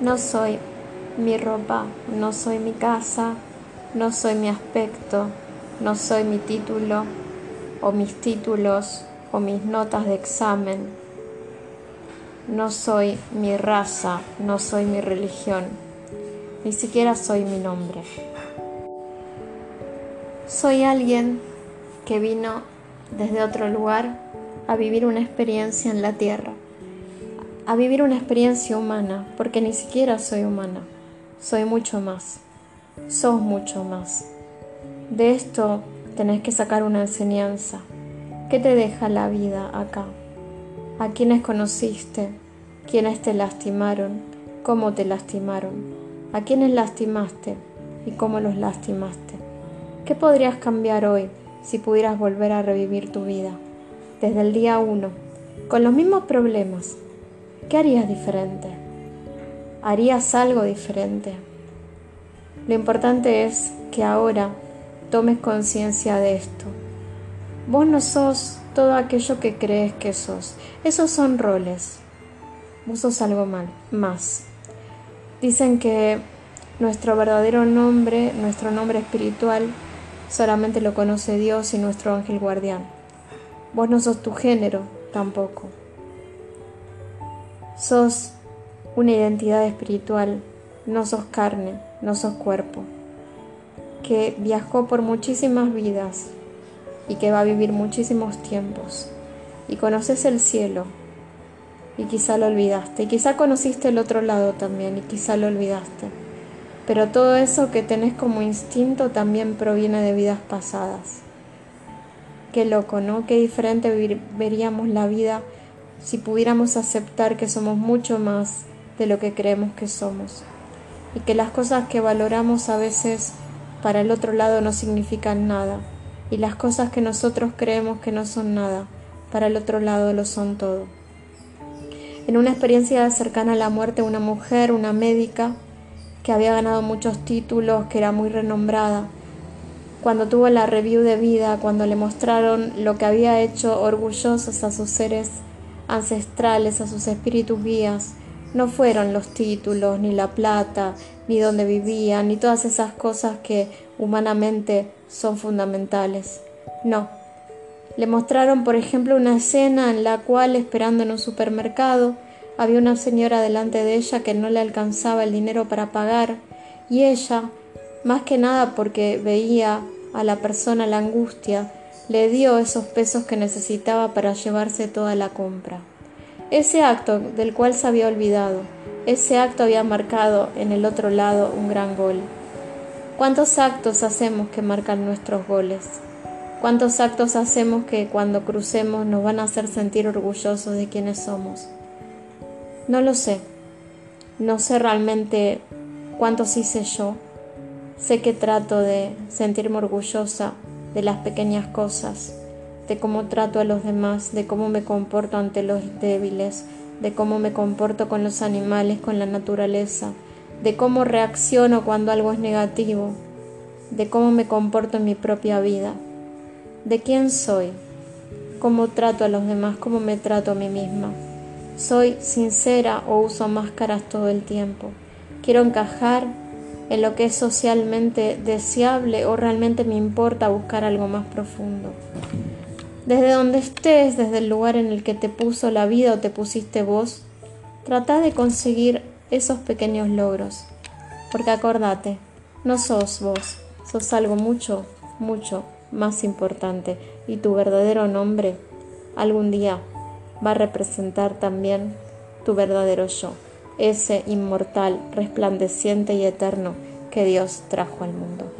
No soy mi ropa, no soy mi casa, no soy mi aspecto, no soy mi título o mis títulos o mis notas de examen. No soy mi raza, no soy mi religión, ni siquiera soy mi nombre. Soy alguien que vino desde otro lugar a vivir una experiencia en la tierra, a vivir una experiencia humana, porque ni siquiera soy humana, soy mucho más, sos mucho más. De esto tenés que sacar una enseñanza. ¿Qué te deja la vida acá? ¿A quiénes conociste? ¿Quiénes te lastimaron? ¿Cómo te lastimaron? ¿A quiénes lastimaste? ¿Y cómo los lastimaste? ¿Qué podrías cambiar hoy si pudieras volver a revivir tu vida? Desde el día uno, con los mismos problemas. ¿Qué harías diferente? ¿Harías algo diferente? Lo importante es que ahora tomes conciencia de esto. Vos no sos todo aquello que crees que sos. Esos son roles. Vos sos algo mal, más. Dicen que nuestro verdadero nombre, nuestro nombre espiritual, solamente lo conoce Dios y nuestro ángel guardián. Vos no sos tu género tampoco. Sos una identidad espiritual, no sos carne, no sos cuerpo, que viajó por muchísimas vidas y que va a vivir muchísimos tiempos. Y conoces el cielo y quizá lo olvidaste, y quizá conociste el otro lado también y quizá lo olvidaste. Pero todo eso que tenés como instinto también proviene de vidas pasadas. Qué loco, ¿no? Qué diferente veríamos la vida si pudiéramos aceptar que somos mucho más de lo que creemos que somos. Y que las cosas que valoramos a veces para el otro lado no significan nada. Y las cosas que nosotros creemos que no son nada, para el otro lado lo son todo. En una experiencia cercana a la muerte, una mujer, una médica, que había ganado muchos títulos, que era muy renombrada. Cuando tuvo la review de vida, cuando le mostraron lo que había hecho orgullosos a sus seres ancestrales, a sus espíritus guías, no fueron los títulos, ni la plata, ni dónde vivían, ni todas esas cosas que humanamente son fundamentales. No. Le mostraron, por ejemplo, una escena en la cual, esperando en un supermercado, había una señora delante de ella que no le alcanzaba el dinero para pagar y ella, más que nada porque veía a la persona la angustia, le dio esos pesos que necesitaba para llevarse toda la compra. Ese acto del cual se había olvidado, ese acto había marcado en el otro lado un gran gol. ¿Cuántos actos hacemos que marcan nuestros goles? ¿Cuántos actos hacemos que cuando crucemos nos van a hacer sentir orgullosos de quienes somos? No lo sé. No sé realmente cuántos hice yo. Sé que trato de sentirme orgullosa de las pequeñas cosas, de cómo trato a los demás, de cómo me comporto ante los débiles, de cómo me comporto con los animales, con la naturaleza, de cómo reacciono cuando algo es negativo, de cómo me comporto en mi propia vida, de quién soy, cómo trato a los demás, cómo me trato a mí misma. Soy sincera o uso máscaras todo el tiempo. Quiero encajar en lo que es socialmente deseable o realmente me importa buscar algo más profundo. Desde donde estés, desde el lugar en el que te puso la vida o te pusiste vos, trata de conseguir esos pequeños logros. Porque acordate, no sos vos, sos algo mucho, mucho más importante y tu verdadero nombre algún día va a representar también tu verdadero yo, ese inmortal, resplandeciente y eterno que Dios trajo al mundo.